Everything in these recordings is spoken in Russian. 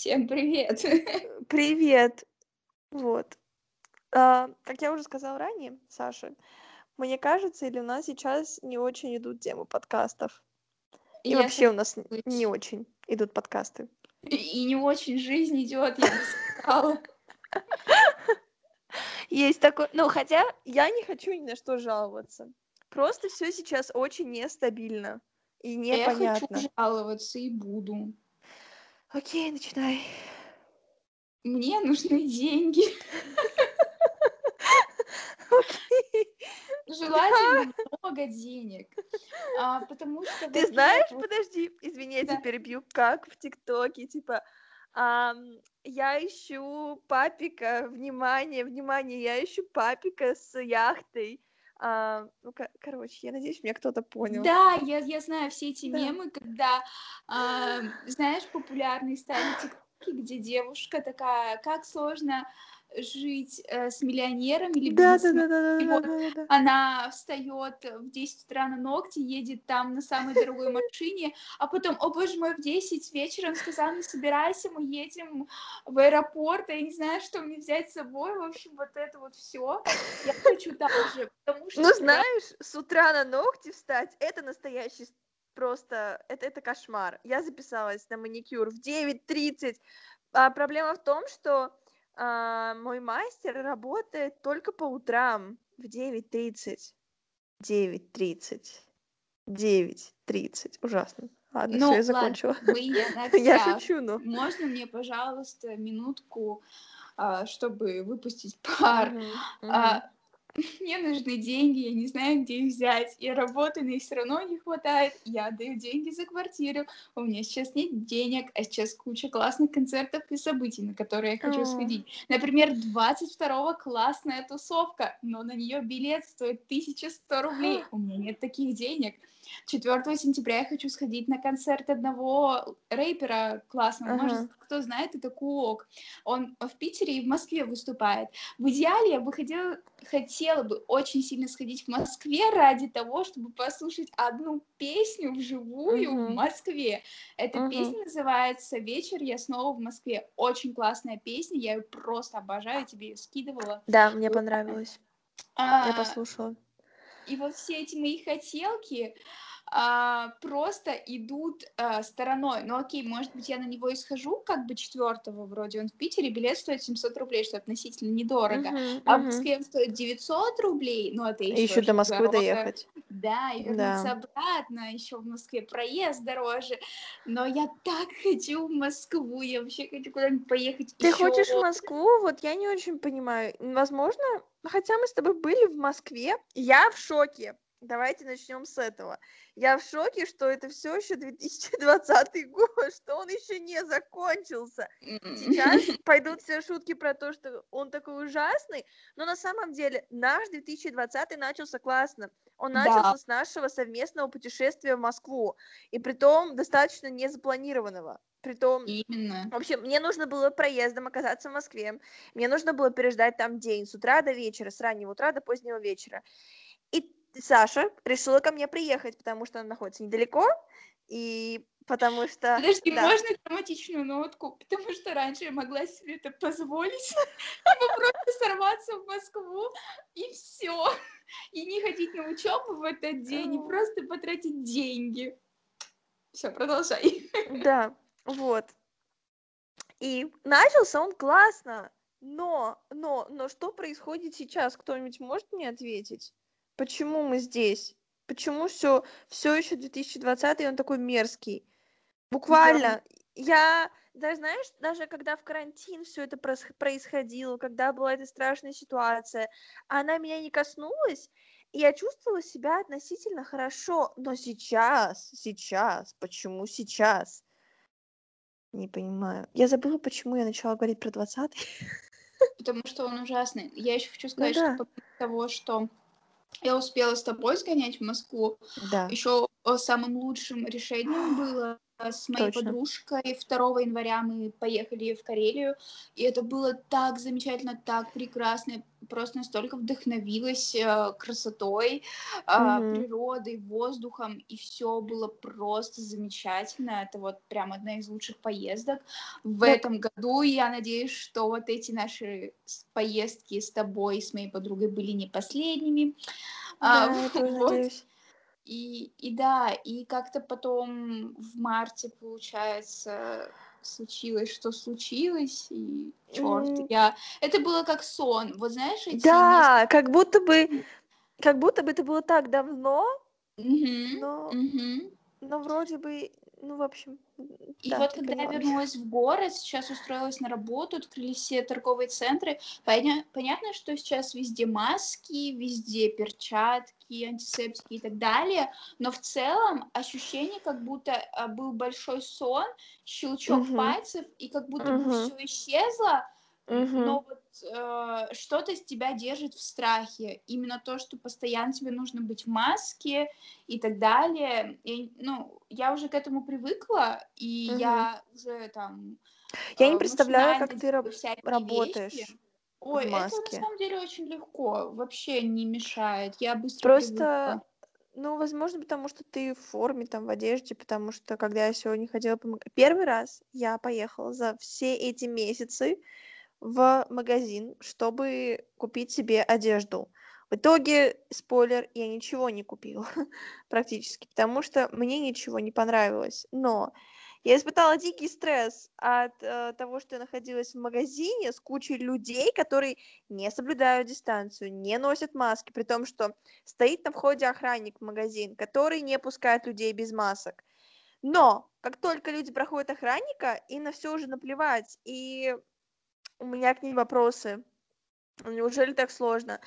Всем привет! Привет! Вот. А, как я уже сказала ранее, Саша, мне кажется, или у нас сейчас не очень идут темы подкастов. И Я вообще у нас соглашусь. не очень идут подкасты. И и не очень жизнь идет, я бы сказала. Есть такой, ну хотя я не хочу ни на что жаловаться. Просто все сейчас очень нестабильно и Я хочу непонятно. жаловаться и буду. Окей, начинай. Мне нужны деньги. Желательно много денег. А, потому что, Ты знаешь, подожди, извини, я тебя перебью, как в ТикТоке, типа, я ищу папика, внимание, внимание, я ищу папика с яхтой. А, ну, ко- короче, я надеюсь, меня кто-то понял. Да, я, я знаю все эти Да. мемы, когда, а, знаешь, популярные стали тиктоки, где девушка такая, как сложно жить э, с миллионером или Да, да, да, да, да, вот да, да, да. она встает в 10 утра на ногти, едет там на самой дорогой машине, а потом, о боже мой, в 10 вечера он сказал, не собирайся, мы едем в аэропорт, а я не знаю, что мне взять с собой, в общем, вот это вот все. Я хочу так же, потому что... Ну, знаешь, с утра на ногти встать, это настоящий просто, это, это кошмар. Я записалась на маникюр в 9.30. А проблема в том, что а, мой мастер работает только по утрам в 9.30. 9.30. 9.30. Ужасно. Ладно, Ну, все, я ладно, закончила. мы я Я шучу, но... Можно мне, пожалуйста, минутку, а, чтобы выпустить пар? Мгм, мгм. Мне нужны деньги, я не знаю, где их взять. Я работаю, но их все равно не хватает. Я отдаю деньги за квартиру. У меня сейчас нет денег, а сейчас куча классных концертов и событий, на которые я хочу сходить. Например, 22 классная тусовка, но на нее билет стоит 1100 рублей. У меня нет таких денег. 4 сентября я хочу сходить на концерт одного рэпера классного. Ага. Может, кто знает, это Куок. Он в Питере и в Москве выступает. В идеале я бы хотела, хотела бы очень сильно сходить в Москве ради того, чтобы послушать одну песню вживую в Мгм. Москве. Эта Мгм. песня называется «Вечер, я снова в Москве». Очень классная песня, я ее просто обожаю, тебе ее скидывала. Да, мне Вот. понравилось. Я А, послушала. и вот все эти мои хотелки а, просто идут а, стороной. Ну окей, может быть, я на него и схожу, как бы четвертого вроде. Он в Питере, билет стоит 700 рублей, что относительно недорого. Мгм, А в. Москве он стоит 900 рублей, ну это еще, Еще до Москвы доехать. Да, и вернуться обратно, еще в Москве проезд дороже. Но я так хочу в Москву, я вообще хочу куда-нибудь поехать Ты ещё. хочешь в Москву? Вот я не очень понимаю. Возможно, хотя мы с тобой были в Москве, я в шоке. Давайте начнем с этого. Я в шоке, что это все еще 2020 год, что он еще не закончился. М. Сейчас пойдут все шутки про то, что он такой ужасный, но на самом деле наш 2020 начался классно. Он Да. начался с нашего совместного путешествия в Москву, и притом достаточно незапланированного. Притом Именно. в общем, мне нужно было проездом оказаться в Москве. Мне нужно было переждать там день с утра до вечера, с раннего утра до позднего вечера. И Саша решила ко мне приехать, потому что она находится недалеко, и потому что... Подожди, да. можно драматичную нотку? Потому что раньше я могла себе это позволить. Типа просто сорваться в Москву и все. И не ходить на учебу в этот день, и просто потратить деньги. Все, продолжай. Да, вот. И начался он классно, но, но, но что происходит сейчас? Кто-нибудь может мне ответить? Почему мы здесь? Почему все, все еще 2020 и он такой мерзкий? Буквально. Я, даже знаешь, даже когда в карантин все это происходило, когда была эта страшная ситуация, она меня не коснулась, и я чувствовала себя относительно хорошо. Но сейчас, сейчас, почему сейчас? Не понимаю. Я забыла, почему я начала говорить про 20 Потому что он ужасный. Я еще хочу сказать, да. что того, что я успела с тобой сгонять в Москву, Да. еще самым лучшим решением было с моей Точно. подружкой 2 января мы поехали в Карелию, и это было так замечательно, так прекрасно. Просто настолько вдохновилась э, красотой, Мгм. природой, воздухом, и все было просто замечательно. Это вот прям одна из лучших поездок в Так, этом году. И я надеюсь, что вот эти наши поездки с тобой, с моей подругой были не последними. А, да, я тоже вот. надеюсь. И, и да, и как-то потом в марте, получается, случилось, что случилось, и черт, М, я... Это было как сон. Вот знаешь, эти. Да, как будто бы, как будто бы это было так давно, Мгм, но, мгм. но вроде бы, ну, в общем, И да, вот когда я поняла меня. вернулась в город, сейчас устроилась на работу, открылись все торговые центры. Поня- Понятно, что сейчас везде маски, везде перчатки, антисептики и так далее, но в целом ощущение, как будто а, был большой сон, щелчок Мгм, пальцев, и как будто бы мгм, все исчезло, мгм, но вот э, что-то с тебя держит в страхе. Именно то, что постоянно тебе нужно быть в маске, и так далее. И, ну, я уже к этому привыкла, и мгм. я уже там Я не э, представляю, машинально как ты раб- всякие вещи. работаешь в Ой, это на маске. самом деле очень легко, вообще не мешает. Я быстро Просто, привыкла. ну, возможно, потому что ты в форме, там, в одежде, потому что, когда я сегодня ходила по маг- Первый раз я поехала за все эти месяцы в магазин, чтобы купить себе одежду. В итоге, спойлер, я ничего не купила практически, потому что мне ничего не понравилось. Но я испытала дикий стресс от э, того, что я находилась в магазине с кучей людей, которые не соблюдают дистанцию, не носят маски, при том, что стоит на входе охранник в магазин, который не пускает людей без масок. Но как только люди проходят охранника, им на все уже наплевать, и у меня к ней вопросы. Неужели так сложно?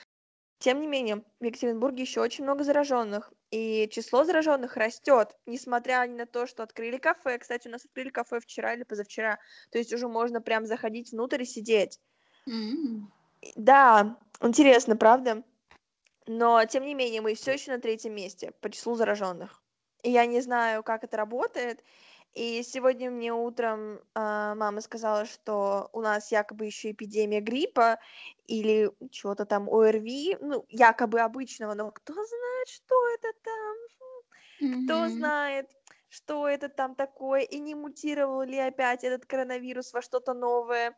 Тем не менее, в Екатеринбурге еще очень много зараженных, и число зараженных растет, несмотря на то, что открыли кафе. Кстати, у нас открыли кафе вчера или позавчера, то есть уже можно прям заходить внутрь и сидеть. И- Да, интересно, правда? Но, тем не менее, мы все еще на третьем месте по числу зараженных. И я не знаю, как это работает. И сегодня мне утром а, мама сказала, что у нас якобы еще эпидемия гриппа или чего-то там ОРВИ, ну, якобы обычного, но кто знает, что это там, кто Мгм. знает, что это там такое, и не мутировал ли опять этот коронавирус во что-то новое.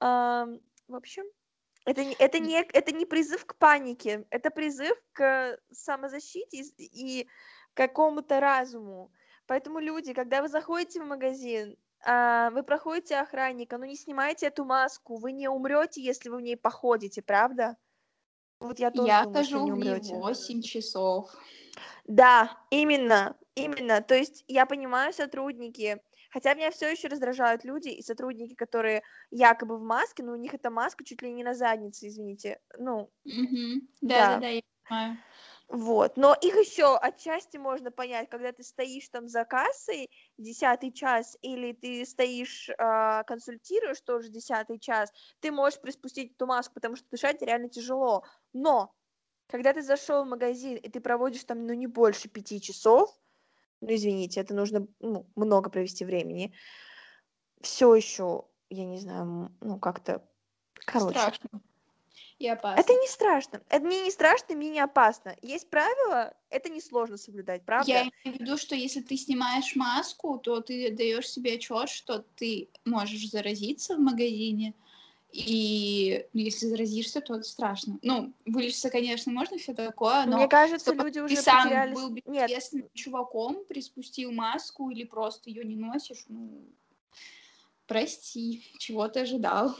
Ам, в общем, это не, это, не, это не призыв к панике, это призыв к самозащите и, и какому-то разуму. Поэтому, люди, когда вы заходите в магазин, а, вы проходите охранника, ну не снимайте эту маску, вы не умрете, если вы в ней походите, правда? Вот я тоже Я думаю, что не хожу в ней умрете. 8 часов. Да, именно, именно. То есть я понимаю сотрудники, хотя меня все еще раздражают люди и сотрудники, которые якобы в маске, но у них эта маска чуть ли не на заднице, извините. Ну, Мгм. да, Да-да-да, я понимаю. Вот. Но их еще отчасти можно понять, когда ты стоишь там за кассой десятый час, или ты стоишь, а, консультируешь тоже десятый час, ты можешь приспустить эту маску, потому что дышать реально тяжело. Но когда ты зашел в магазин и ты проводишь там, ну, не больше пяти часов, ну, извините, это нужно, ну, много провести времени, все еще, я не знаю, ну, как-то, короче. Страшно и Это опасно. не страшно. Это мне не страшно, мне не опасно. Есть правила, это несложно соблюдать, Я правда? имею в виду, что если ты снимаешь маску, то ты даешь себе отчет, что ты можешь заразиться в магазине. И если заразишься, то это страшно. Ну, вылечиться, конечно, можно все такое, Мне но кажется, чтобы люди ты уже сам потеряли... был с- Нет, чуваком, приспустил маску или просто ее не носишь, ну, прости, чего ты ожидал.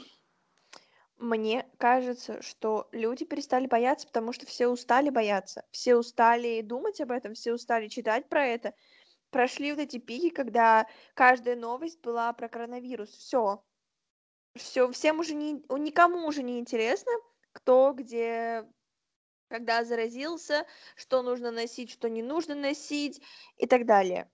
Мне кажется, что люди перестали бояться, потому что все устали бояться. Все устали думать об этом, все устали читать про это. Прошли вот эти пики, когда каждая новость была про коронавирус. Все. Все, всем уже не... Никому уже не интересно, кто где когда заразился, что нужно носить, что не нужно носить и так далее.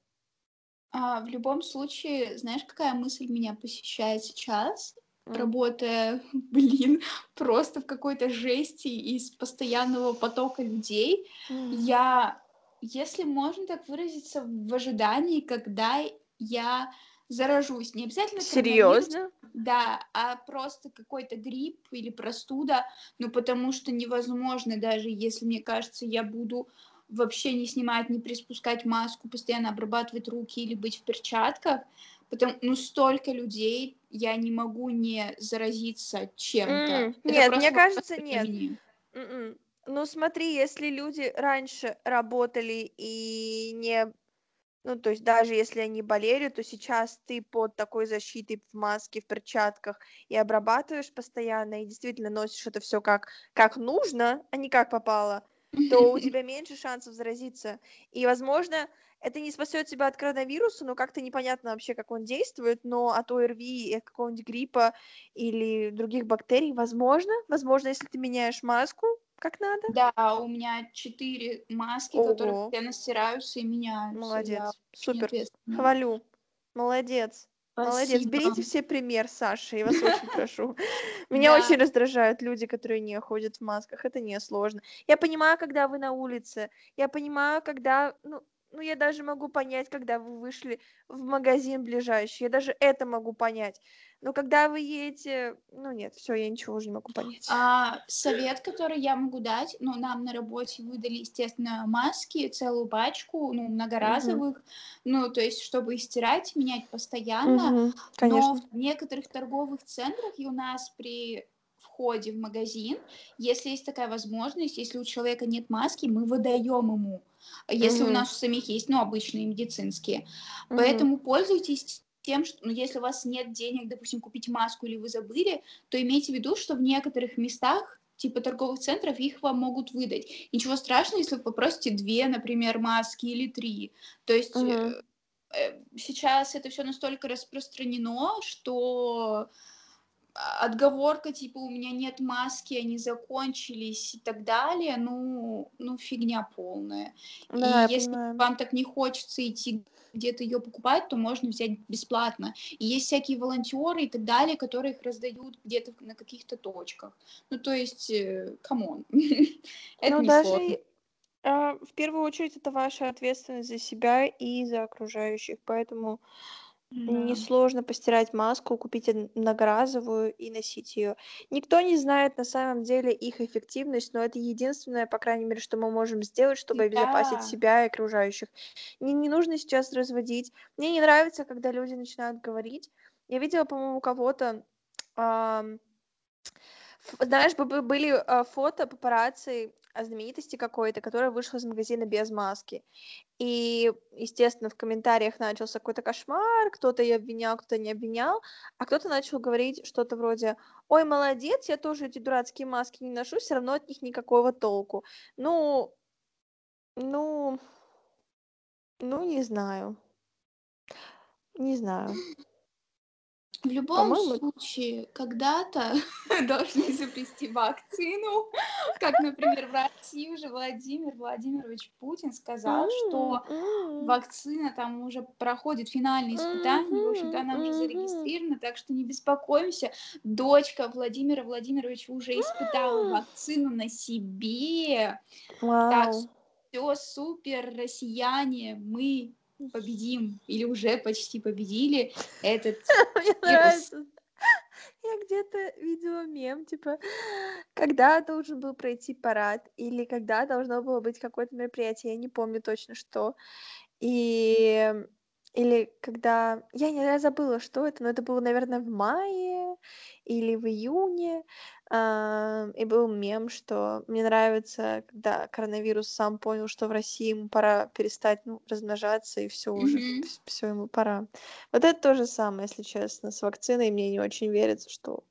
А, в любом случае, знаешь, какая мысль меня посещает сейчас? Работая, блин, просто в какой-то жести из постоянного потока людей, я, если можно так выразиться, в ожидании, когда я заражусь. Не обязательно Серьезно? Да, а просто какой-то грипп или простуда, ну потому что невозможно, даже если, мне кажется, я буду вообще не снимать, не приспускать маску, постоянно обрабатывать руки или быть в перчатках, потому ну столько людей, я не могу не заразиться чем-то. Mm, нет, мне кажется, нет. Mm -mm. Ну смотри, если люди раньше работали и не ну, то есть даже если они болели, то сейчас ты под такой защитой в маске, в перчатках и обрабатываешь постоянно, и действительно носишь это все как, как нужно, а не как попало, то у тебя меньше шансов заразиться. И, возможно, это не спасет тебя от коронавируса, но как-то непонятно вообще, как он действует, но от ОРВИ от какого-нибудь гриппа или других бактерий, возможно, возможно, если ты меняешь маску, как надо? Да, у меня четыре маски, Ого. которые постоянно стираются и меняются. Молодец, Я супер, хвалю, молодец. Спасибо. Молодец, берите все пример, Саша, я вас очень прошу. Меня да. очень раздражают люди, которые не ходят в масках, это не сложно. Я понимаю, когда вы на улице, я понимаю, когда, ну, ну, я даже могу понять, когда вы вышли в магазин ближайший, я даже это могу понять. Но когда вы едете, ну нет, все, я ничего уже не могу понять. А, совет, который я могу дать, ну, нам на работе выдали, естественно, маски, целую пачку, ну, многоразовых, угу. ну, то есть, чтобы их стирать, менять постоянно. Угу, конечно. Но в некоторых торговых центрах и у нас при входе в магазин, если есть такая возможность, если у человека нет маски, мы выдаем ему, если угу. у нас у самих есть, ну, обычные медицинские. Угу. Поэтому пользуйтесь тем, что ну, если у вас нет денег, допустим, купить маску или вы забыли, то имейте в виду, что в некоторых местах типа торговых центров их вам могут выдать. Ничего страшного, если вы попросите две, например, маски или три. То есть uh-huh. э, сейчас это все настолько распространено, что отговорка типа у меня нет маски, они закончились и так далее, ну, ну фигня полная. Да, и если понимаю. вам так не хочется идти где-то ее покупать, то можно взять бесплатно. И есть всякие волонтеры и так далее, которые их раздают где-то на каких-то точках. Ну, то есть, come on. Это ну, не сложно. А, в первую очередь это ваша ответственность за себя и за окружающих, поэтому да. Несложно постирать маску, купить многоразовую и носить ее. Никто не знает на самом деле их эффективность, но это единственное, по крайней мере, что мы можем сделать, чтобы обезопасить себя и окружающих. Не, не нужно сейчас разводить. Мне не нравится, когда люди начинают говорить. Я видела, по-моему, у кого-то ам, знаешь, были а, фото папарацци знаменитости какой-то, которая вышла из магазина без маски. И, естественно, в комментариях начался какой-то кошмар, кто-то ее обвинял, кто-то не обвинял, а кто-то начал говорить что-то вроде «Ой, молодец, я тоже эти дурацкие маски не ношу, все равно от них никакого толку». Ну, ну, ну, не знаю. Не знаю. В любом По-моему... случае, когда-то должны изобрести вакцину, как, например, в России уже Владимир Владимирович Путин сказал, что вакцина там уже проходит финальные испытания, в общем-то, она уже зарегистрирована, так что не беспокоимся. Дочка Владимира Владимировича уже испытала вакцину на себе. Так, все супер, россияне, мы победим или уже почти победили этот вирус. Я где-то видела мем, типа, когда должен был пройти парад, или когда должно было быть какое-то мероприятие, я не помню точно что. И или когда... Я не я забыла, что это, но это было, наверное, в мае или в июне. А, и был мем, что мне нравится, когда коронавирус сам понял, что в России ему пора перестать ну, размножаться, и все уже, mm-hmm. все ему пора. Вот это то же самое, если честно, с вакциной. Мне не очень верится, что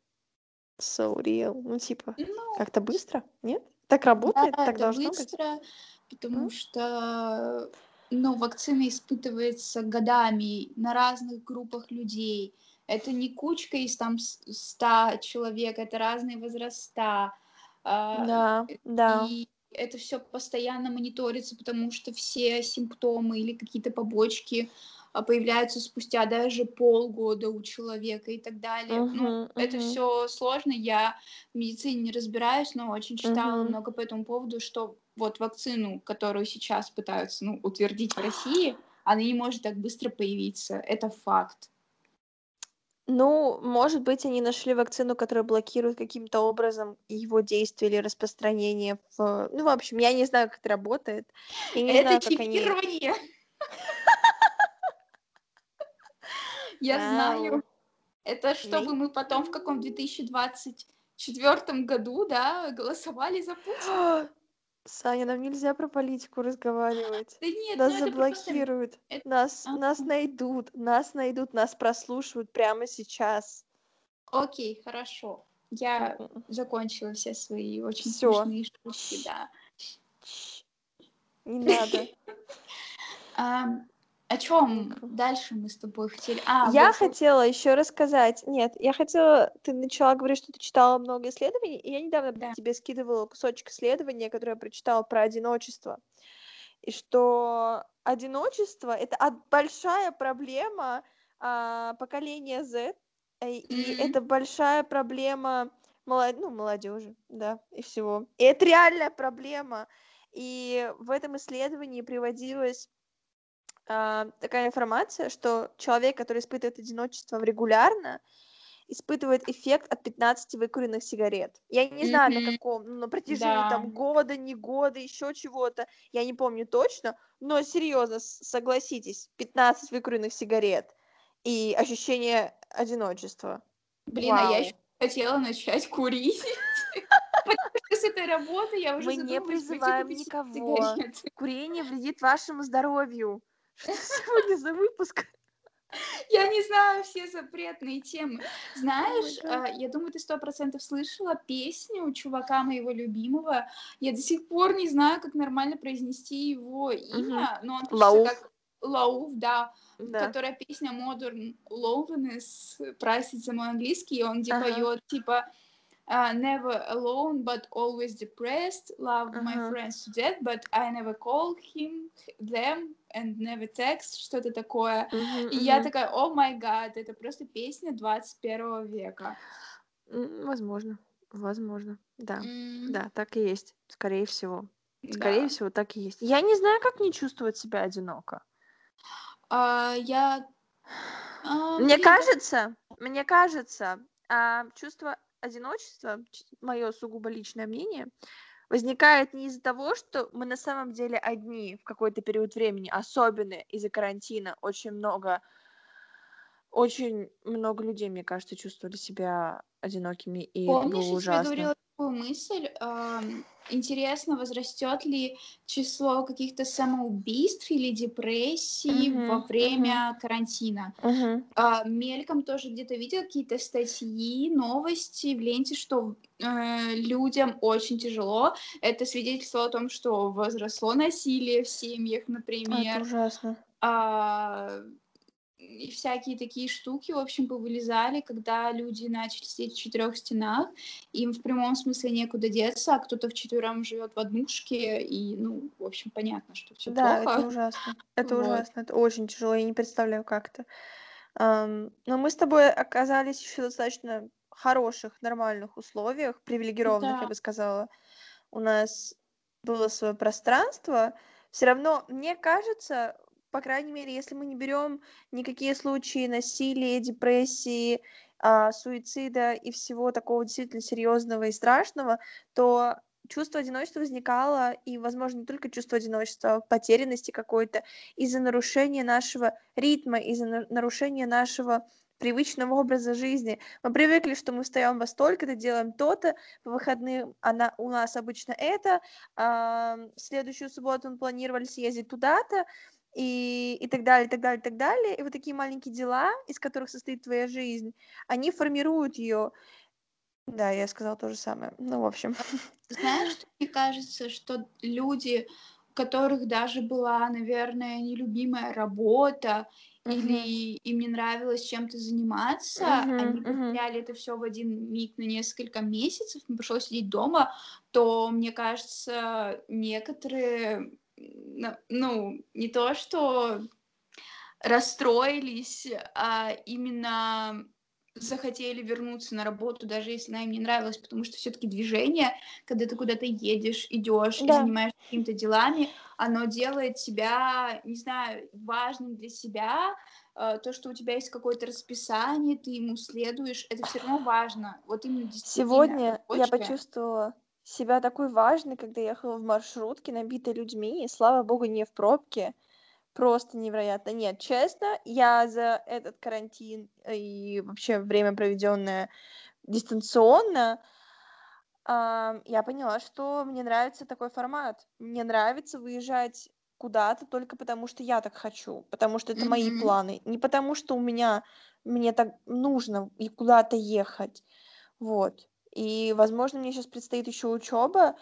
so real. Ну, типа, ну, как-то быстро, нет? Так работает, да, так должно быстро, быть. потому mm? что ну, вакцина испытывается годами на разных группах людей это не кучка из там ста человек, это разные возраста. А, да, да. И это все постоянно мониторится, потому что все симптомы или какие-то побочки а, появляются спустя даже полгода у человека и так далее. Uh-huh, ну, uh-huh. это все сложно. Я в медицине не разбираюсь, но очень читала uh-huh. много по этому поводу, что вот вакцину, которую сейчас пытаются ну, утвердить в России, она не может так быстро появиться. Это факт. Ну, может быть, они нашли вакцину, которая блокирует каким-то образом его действие или распространение в... Ну, в общем, я не знаю, как это работает. Я не Это знаю, как они... чипирование. Я знаю. Это чтобы мы потом в каком 2024 году, да, голосовали за Путина. Саня, нам нельзя про политику разговаривать. Да нет, Нас ну это просто... заблокируют, это- нас, Ага. нас найдут, нас найдут, нас прослушивают прямо сейчас. Окей, хорошо. Я М-м. закончила все свои очень Всё. смешные шутки, да. Не надо. О чем дальше мы с тобой хотели? А, Я вот, хотела еще рассказать. Нет, я хотела. Ты начала говорить, что ты читала много исследований, и я недавно Да. тебе скидывала кусочек исследования, которое я прочитала про одиночество. И что одиночество это большая проблема а, поколения Z, э, и Мгм. это большая проблема молод... ну, молодежи, да, и всего. И это реальная проблема. И в этом исследовании приводилось а, такая информация, что человек, который испытывает одиночество регулярно, испытывает эффект от 15 выкуренных сигарет. Я не знаю, на Мгм. каком, ну, на протяжении Да. там года, не года, еще чего-то, я не помню точно, но серьезно, согласитесь, 15 выкуренных сигарет и ощущение одиночества. Блин, а я Вау. еще хотела начать курить. Потому что с этой работы я уже Мы не призываем никого. Курение вредит вашему здоровью. Что сегодня за выпуск? Я не знаю все запретные темы. Знаешь, а, я думаю, ты сто процентов слышала песню чувака моего любимого. Я до сих пор не знаю, как нормально произнести его имя, но он Лауф. как Лауф, да, Да. которая песня Modern Loneliness, простите за мой английский, и он где Ага. поет типа а, Never alone, but always depressed. Love my Ага. friends to death, but I never call him, them, and never text, что-то такое. Мгм, И я мгм. такая, о май гад, это просто песня 21 века. Возможно, возможно, да. М, Да, так и есть, скорее всего. Скорее да. всего, так и есть. Я не знаю, как не чувствовать себя одиноко. А, я... а, Мне блин, кажется, мне кажется, а, чувство одиночества, мое сугубо личное мнение, возникает не из-за того, что мы на самом деле одни в какой-то период времени, особенно из-за карантина. Очень много, очень много людей, мне кажется, чувствовали себя одинокими, и это Помнишь, было я тебе ужасно. говорила такую мысль? ам, Интересно, возрастет ли число каких-то самоубийств или депрессий Мгм, во время карантина? Мгм. А, мельком тоже где-то видела какие-то статьи, новости в ленте, что э, людям очень тяжело. Это свидетельство о том, что возросло насилие в семьях, А, Это например. ужасно. А, и всякие такие штуки, в общем, повылезали, когда люди начали сидеть в четырех стенах, им в прямом смысле некуда деться, а кто-то вчетвером живет в однушке, и, ну, в общем, понятно, что все Да, плохо. это ужасно. Это Вот. ужасно. Это очень тяжело. Я не представляю, как это. Ам, но мы с тобой оказались еще достаточно хороших, нормальных условиях, привилегированных, я Да. бы сказала. У нас было свое пространство. Все равно, мне кажется, по крайней мере, если мы не берем никакие случаи насилия, депрессии, а, суицида и всего такого действительно серьезного и страшного, то чувство одиночества возникало, и, возможно, не только чувство одиночества, а потерянности какой-то из-за нарушения нашего ритма, из-за на- нарушения нашего привычного образа жизни. Мы привыкли, что мы встаем во столько-то, делаем то-то, по выходным она, у нас обычно это, а, в следующую субботу мы планировали съездить туда-то, и, и так далее, и так далее, и так далее. И вот такие маленькие дела, из которых состоит твоя жизнь, они формируют ее. Да, я сказала то же самое. Ну, в общем. Знаешь, мне кажется, что люди, у которых даже была, наверное, нелюбимая работа, Мгм. или им не нравилось чем-то заниматься, Мгм, они потеряли это все в один миг на несколько месяцев, им пришлось сидеть дома, то, мне кажется, некоторые, ну, не то что расстроились, а именно захотели вернуться на работу, даже если она им не нравилась, потому что все-таки движение, когда ты куда-то едешь, идешь и Да. занимаешься какими-то делами, оно делает тебя, не знаю, важным для себя, э, то, что у тебя есть какое-то расписание, ты ему следуешь, это все равно важно. Вот именно Сегодня я почувствовала себя такой важной, когда ехала в маршрутке, набитой людьми, и, слава богу, не в пробке. Просто невероятно. Нет, честно, я за этот карантин и вообще время, проведенное дистанционно, я поняла, что мне нравится такой формат. Мне нравится выезжать куда-то только потому, что я так хочу, потому что это мои планы, не потому что у меня мне так нужно и куда-то ехать. Вот. И, возможно, мне сейчас предстоит еще учеба.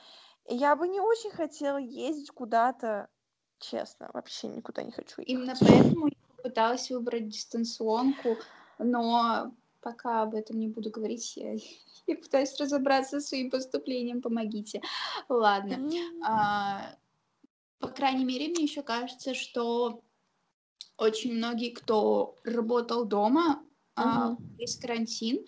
Я бы не очень хотела ездить куда-то, честно, вообще никуда не хочу Именно ехать. поэтому я попыталась выбрать дистанционку, но пока об этом не буду говорить, я, я пытаюсь разобраться со своим поступлением, помогите. Ладно. М, А, по крайней мере, мне еще кажется, что очень многие, кто работал дома а, мгм. весь карантин,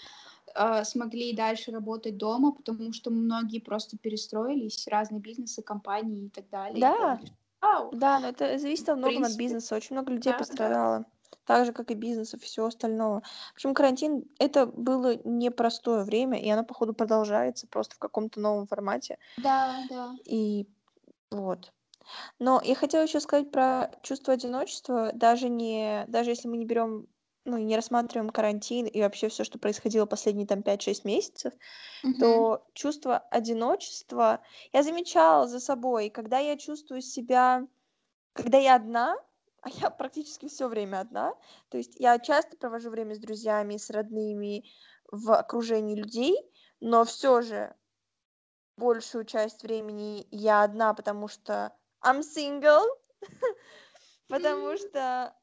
а, смогли дальше работать дома, потому что многие просто перестроились, разные бизнесы, компании и так далее, Да, вау, да, но это зависит во в многом от бизнеса. Очень много людей да, да. пострадало, так же, как и бизнесов и всего остального. В общем, карантин это было непростое время, и оно, походу, продолжается просто в каком-то новом формате. Да, да. И вот. Но я хотела еще сказать про чувство одиночества, даже не, даже если мы не берем, ну, не рассматриваем карантин и вообще все, что происходило последние там 5-6 месяцев, Мгм. то чувство одиночества я замечала за собой, когда я чувствую себя, когда я одна, а я практически все время одна, то есть я часто провожу время с друзьями, с родными, в окружении людей, но все же большую часть времени я одна, потому что I'm single, потому что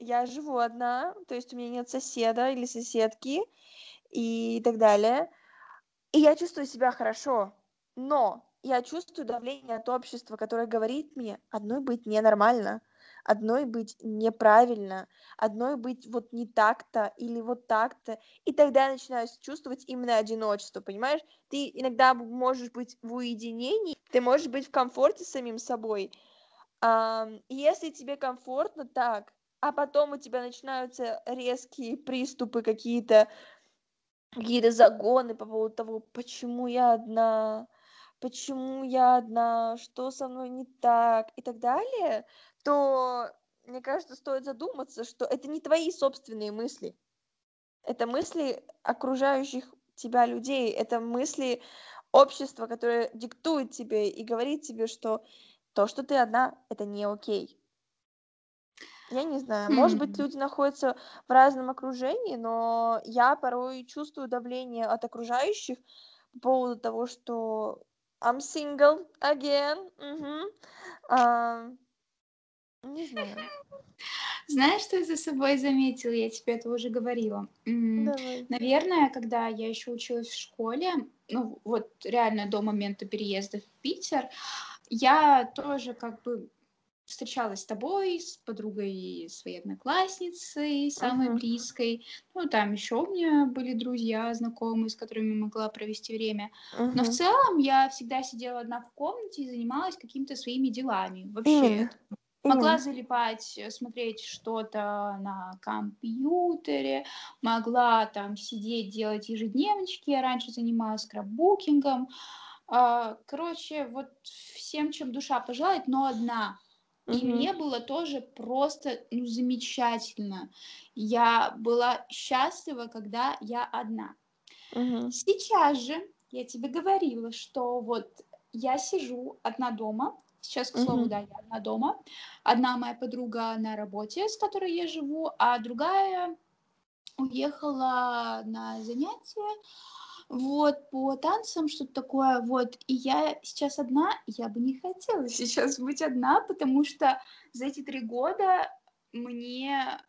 я живу одна, то есть у меня нет соседа или соседки и так далее. И я чувствую себя хорошо, но я чувствую давление от общества, которое говорит мне одной быть ненормально, одной быть неправильно, одной быть вот не так-то или вот так-то. И тогда я начинаю чувствовать именно одиночество, понимаешь? Ты иногда можешь быть в уединении, ты можешь быть в комфорте с самим собой. И если тебе комфортно так, а потом у тебя начинаются резкие приступы какие-то какие-то загоны по поводу того, почему я одна, почему я одна, что со мной не так и так далее, то, мне кажется, стоит задуматься, что это не твои собственные мысли. Это мысли окружающих тебя людей, это мысли общества, которое диктует тебе и говорит тебе, что то, что ты одна, это не окей. Я не знаю, может быть, люди находятся в разном окружении, но я порой чувствую давление от окружающих по поводу того, что I'm single again. Мгм. А, не знаю. Знаешь, что я за собой заметила? Я тебе это уже говорила. Давай. Наверное, когда я еще училась в школе, ну вот реально до момента переезда в Питер, я тоже как бы встречалась с тобой, с подругой своей одноклассницей, самой Мгм. близкой. Ну, там еще у меня были друзья, знакомые, с которыми могла провести время. Но в целом я всегда сидела одна в комнате и занималась какими-то своими делами. Вообще, Именно. Могла залипать, э, смотреть что-то на компьютере, могла там сидеть, делать ежедневнички. Я раньше занималась скраббукингом. А, короче, вот всем, чем душа пожелает, но одна. И Мгм. мне было тоже просто, ну, замечательно. Я была счастлива, когда я одна. Мгм. Сейчас же я тебе говорила, что вот я сижу одна дома. Сейчас, к слову, Мгм. да, я одна дома. Одна моя подруга на работе, с которой я живу, а другая уехала на занятия, вот, по танцам, что-то такое, вот. И я сейчас одна, я бы не хотела сейчас быть одна, потому что за эти три года мне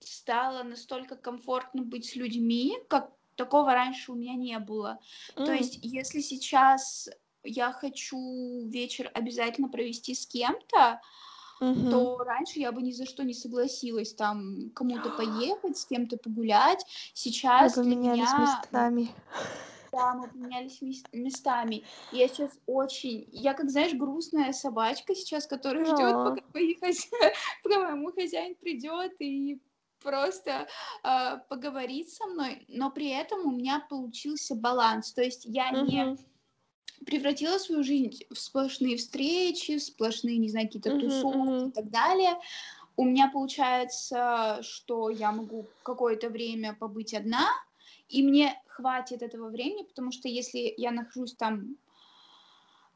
стало настолько комфортно быть с людьми, как такого раньше у меня не было. То М. есть, если сейчас я хочу вечер обязательно провести с кем-то, Мгм. то раньше я бы ни за что не согласилась там кому-то поехать, с кем-то погулять. Мы Сейчас для поменялись меня местами. Да, мы поменялись мес- местами. Я сейчас очень... Я, как знаешь, грустная собачка сейчас, которая ждет, пока, мои хозя- пока мой хозяин придет и просто а, поговорит со мной, но при этом у меня получился баланс. То есть я не Мгм. Превратила свою жизнь в сплошные встречи, в сплошные, не знаю, какие-то тусовки мгм. и так далее. У меня получается, что я могу какое-то время побыть одна, и мне хватит этого времени, потому что если я нахожусь там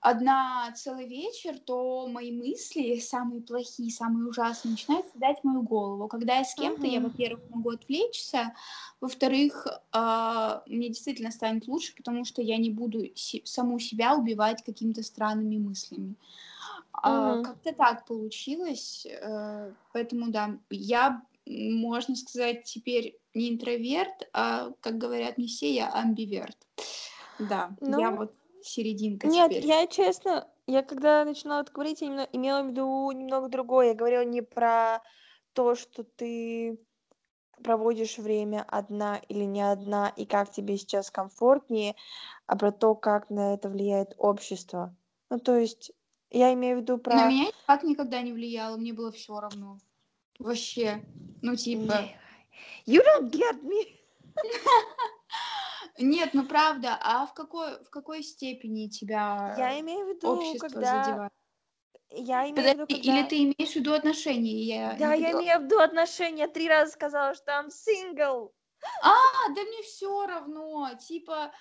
одна целый вечер, то мои мысли, самые плохие, самые ужасные, начинают съедать мою голову. Когда я с кем-то, я, Мгм. во-первых, могу отвлечься, во-вторых, а, мне действительно станет лучше, потому что я не буду саму себя убивать какими-то странными мыслями. Мгм. как-то так получилось, э, поэтому да, я, можно сказать, теперь не интроверт, а, как говорят не все, я амбиверт. Да, я Ну, вот серединка нет, теперь. я честно, я когда начинала это говорить, я именно имела в виду немного другое. Я говорила не про то, что ты проводишь время одна или не одна, и как тебе сейчас комфортнее, а про то, как на это влияет общество. Ну, то есть, я имею в виду На про... меня никак никогда не влияло, мне было все равно. Вообще. Ну, типа... You don't get me. Нет, ну правда, а в какой, в какой степени тебя Я имею в виду, общество когда... задевает? Я имею в виду, Подожди, или когда... ты имеешь в виду отношения? Я Да, я имею в виду отношения. Три раза сказала, что I'm single. А, да мне все равно. Типа,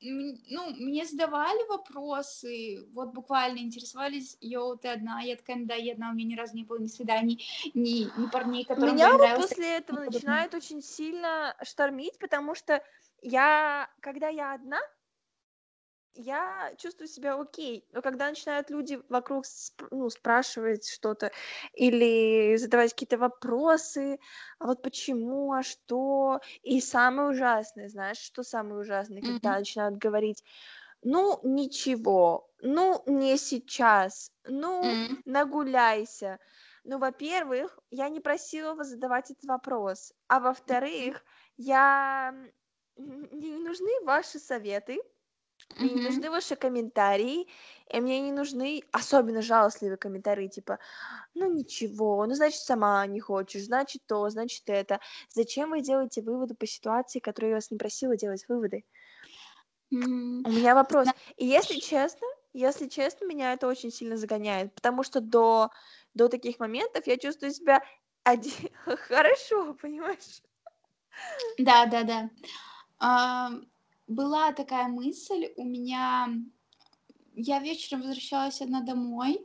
ну, мне задавали вопросы, вот буквально интересовались, йоу, ты одна? Я такая, да, я одна, у меня ни разу не было ни свиданий, ни, ни парней, которым бы Меня вот после этого начинает очень сильно штормить, потому что я, когда я одна, я чувствую себя окей, но когда начинают люди вокруг сп- ну, спрашивать что-то или задавать какие-то вопросы, а вот почему, а что, и самое ужасное, знаешь, что самое ужасное, когда Мгм. начинают говорить, ну, ничего, ну, не сейчас, ну, М. нагуляйся. Ну, во-первых, я не просила вас задавать этот вопрос, а во-вторых, я не нужны ваши советы, мне не нужны ваши комментарии, и мне не нужны особенно жалостливые комментарии, типа, ну ничего, ну значит сама не хочешь, значит то, значит это. Зачем вы делаете выводы по ситуации, которую я вас не просила делать выводы? М. У меня вопрос. И если честно, если честно, меня это очень сильно загоняет, потому что до, до таких моментов я чувствую себя оди- хорошо, понимаешь? Да, да, да. А, была такая мысль у меня. Я вечером возвращалась одна домой,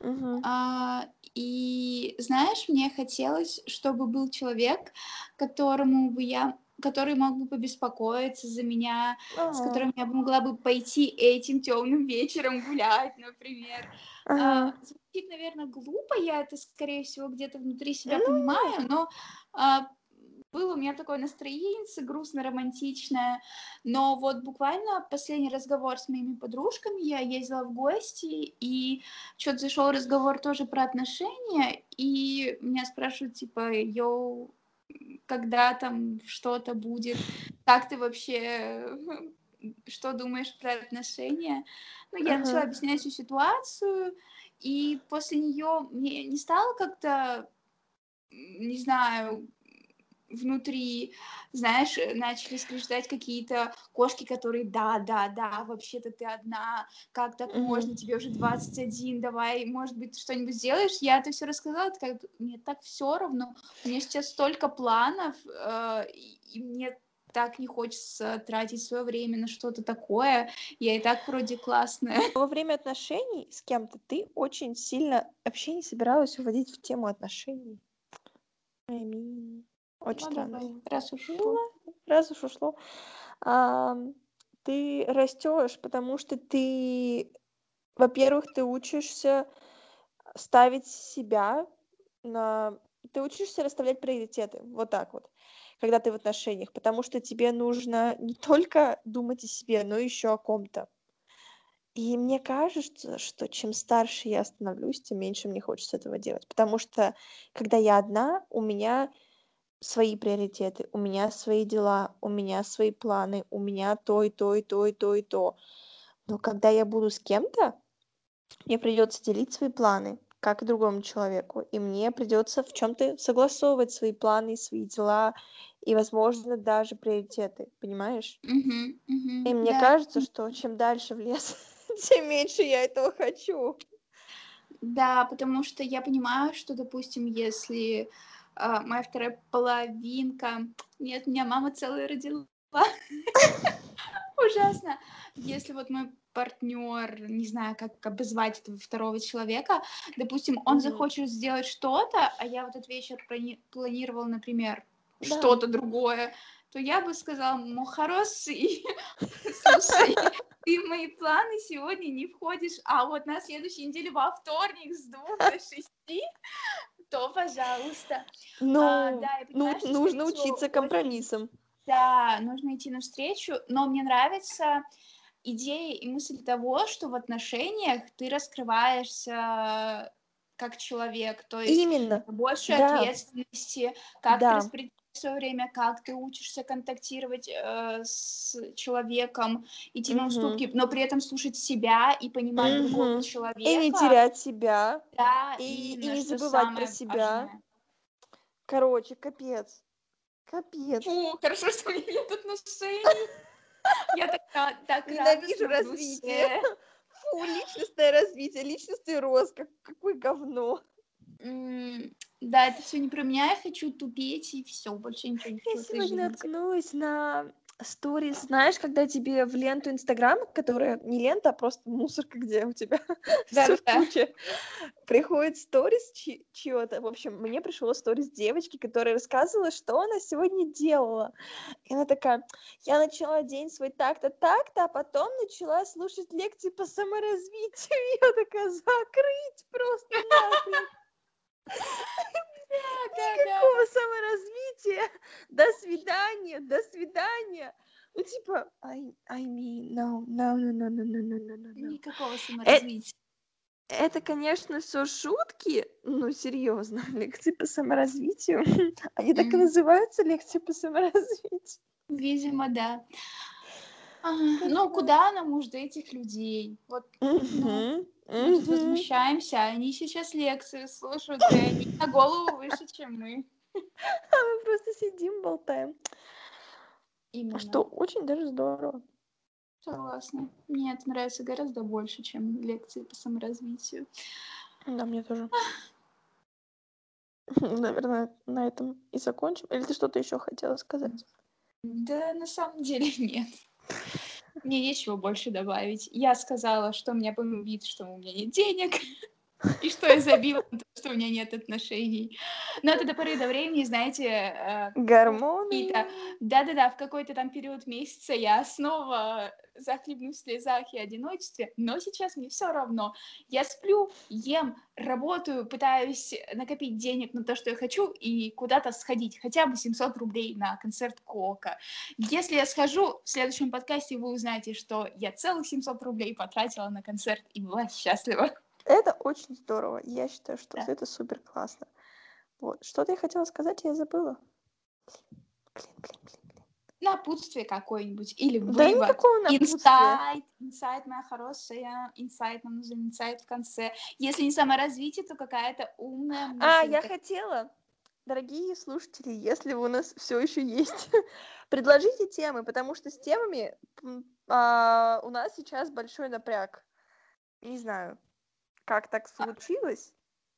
Мгм. а, и знаешь, мне хотелось, чтобы был человек, которому бы я, который мог бы побеспокоиться за меня, с Ага. которым я бы могла бы пойти этим темным вечером гулять, например. А, Ага. звучит, наверное, глупо, я это, скорее всего, где-то внутри себя Ну, понимаю, но а, было у меня такое настроение грустно-романтичное, но вот буквально последний разговор с моими подружками, я ездила в гости, и что-то зашел разговор тоже про отношения, и меня спрашивают, типа, йоу, когда там что-то будет, как ты вообще, что думаешь про отношения? Ну, я начала ага. объяснять всю ситуацию, и после нее мне не стало как-то, не знаю, внутри, знаешь, э, начали скрежетать какие-то кошки, которые да, да, да, вообще-то ты одна, как так можно, тебе уже 21, давай, может быть, ты что-нибудь сделаешь? Я это все рассказала, такая, мне так все равно, у меня сейчас столько планов, э, и и мне так не хочется тратить свое время на что-то такое, я и так вроде классная. Во время отношений с кем-то ты очень сильно вообще не собиралась уводить в тему отношений. I mean, очень Ну странно. давай, раз уж ушло. раз уж ушло. Ам, ты растешь, потому что ты, во-первых, ты учишься ставить себя на... Ты учишься расставлять приоритеты, вот так вот, когда ты в отношениях, потому что тебе нужно не только думать о себе, но еще о ком-то. И мне кажется, что чем старше я становлюсь, тем меньше мне хочется этого делать. Потому что, когда я одна, у меня свои приоритеты, у меня свои дела, у меня свои планы, у меня то и то и то и то и то. Но когда я буду с кем-то, мне придется делить свои планы, как и другому человеку, и мне придется в чем-то согласовывать свои планы, свои дела и, возможно, даже приоритеты, понимаешь? Мгм, мгм, И мне да. кажется, что чем дальше в лес, тем меньше я этого хочу. Да, потому что я понимаю, что, допустим, если а, моя вторая половинка... Нет, меня мама целая родила. Ужасно. Если вот мой партнер, не знаю, как обозвать этого второго человека, допустим, он захочет сделать что-то, а я в этот вечер плани- планировала, например, что-то другое, то я бы сказала, хороший, слушай, ты в мои планы сегодня не входишь, а вот на следующей неделе во вторник с двух до шести, то, пожалуйста. Ну, А, да, ну, нужно всего, учиться компромиссам. Да, нужно идти навстречу, но мне нравится идея и мысль того, что в отношениях ты раскрываешься как человек, то есть Именно. больше Да. ответственности, как Да. ты свое время, как ты учишься контактировать э, с человеком, идти на Мгм. уступки, но при этом слушать себя и понимать другого Мгм. человека. И не терять себя. Да, и- и не забывать про себя. важное. Короче, капец. Капец. Фу, хорошо, что у меня нет отношений. Я так, так Ненавижу развитие. Фу, личностное развитие, личностный рост. Как, какое говно. Да, это все не про меня, я хочу тупеть и все, больше ничего не Я хочу в этой сегодня наткнулась на сторис, знаешь, когда тебе в ленту Инстаграма, которая не лента, а просто мусорка, где у тебя все в Да-да-да. куче, приходит сторис чьё-то. В общем, мне пришло сторис девочки, которая рассказывала, что она сегодня делала. И она такая, я начала день свой так-то, так-то, а потом начала слушать лекции по саморазвитию. Я такая, закрыть просто нахрен. Никакого саморазвития. До свидания, до свидания. Ну, типа, I, I mean, no, no, no, no, no, no, no, no, no. Никакого саморазвития. Это, конечно, все шутки, ну, серьезно, лекции по саморазвитию. Они так и называются, лекции по саморазвитию. Видимо, да. А, Ну, куда нам уж до этих людей? Вот Мгм, мы тут возмущаемся, а они сейчас лекции слушают, и они на голову выше, чем мы. Мы просто сидим, болтаем. Именно. Что очень даже здорово. Согласна. Мне это нравится гораздо больше, чем лекции по саморазвитию. Да, мне тоже. Наверное, на этом и закончим. Или ты что-то еще хотела сказать? Да, на самом деле нет. Мне нечего больше добавить. Я сказала, что у меня был вид, что у меня нет денег, и что я забила что у меня нет отношений. Но это до поры до времени, знаете, э, Гормоны. Да-да-да, в какой-то там период месяца я снова захлебнусь в слезах и одиночестве, но сейчас мне все равно. Я сплю, ем, работаю, пытаюсь накопить денег на то, что я хочу, и куда-то сходить, хотя бы 700 рублей на концерт Кока. Если я схожу, в следующем подкасте вы узнаете, что я целых 700 рублей потратила на концерт и была счастлива. Это очень здорово. Я считаю, что Да. это супер классно. Вот. Что-то я хотела сказать, я забыла. Блин, блин, блин. Напутствие какое-нибудь или Да вывод. никакого напутствия. Инсайт, инсайт, моя хорошая, инсайт, нам нужен инсайт в конце. Если не саморазвитие, то какая-то умная мысль. А, я как- хотела, дорогие слушатели, если вы у нас все еще есть, предложите темы, потому что с темами а, у нас сейчас большой напряг. Не знаю, как так случилось,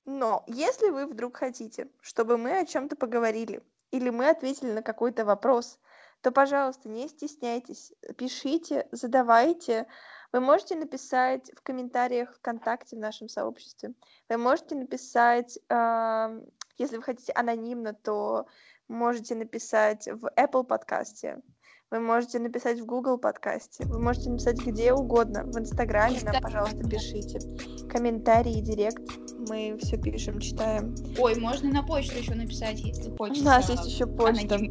но если вы вдруг хотите, чтобы мы о чем-то поговорили или мы ответили на какой-то вопрос, то, пожалуйста, не стесняйтесь, пишите, задавайте. Вы можете написать в комментариях ВКонтакте в нашем сообществе. Вы можете написать, ам, если вы хотите анонимно, то можете написать в Apple подкасте. Вы можете написать в Google подкасте. Вы можете написать где угодно. В Инстаграме нам, пожалуйста, пишите. Комментарии, директ. Мы все пишем, читаем. Ой, можно на почту еще написать, если У хочется. нас есть еще почта.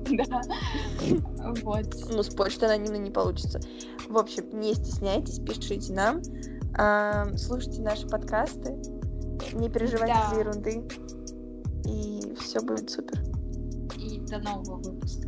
Вот. Ну, с почты анонимно не получится. В общем, не стесняйтесь, пишите нам. Ам, слушайте наши подкасты. Не переживайте за ерунды. И все будет супер. и до нового выпуска.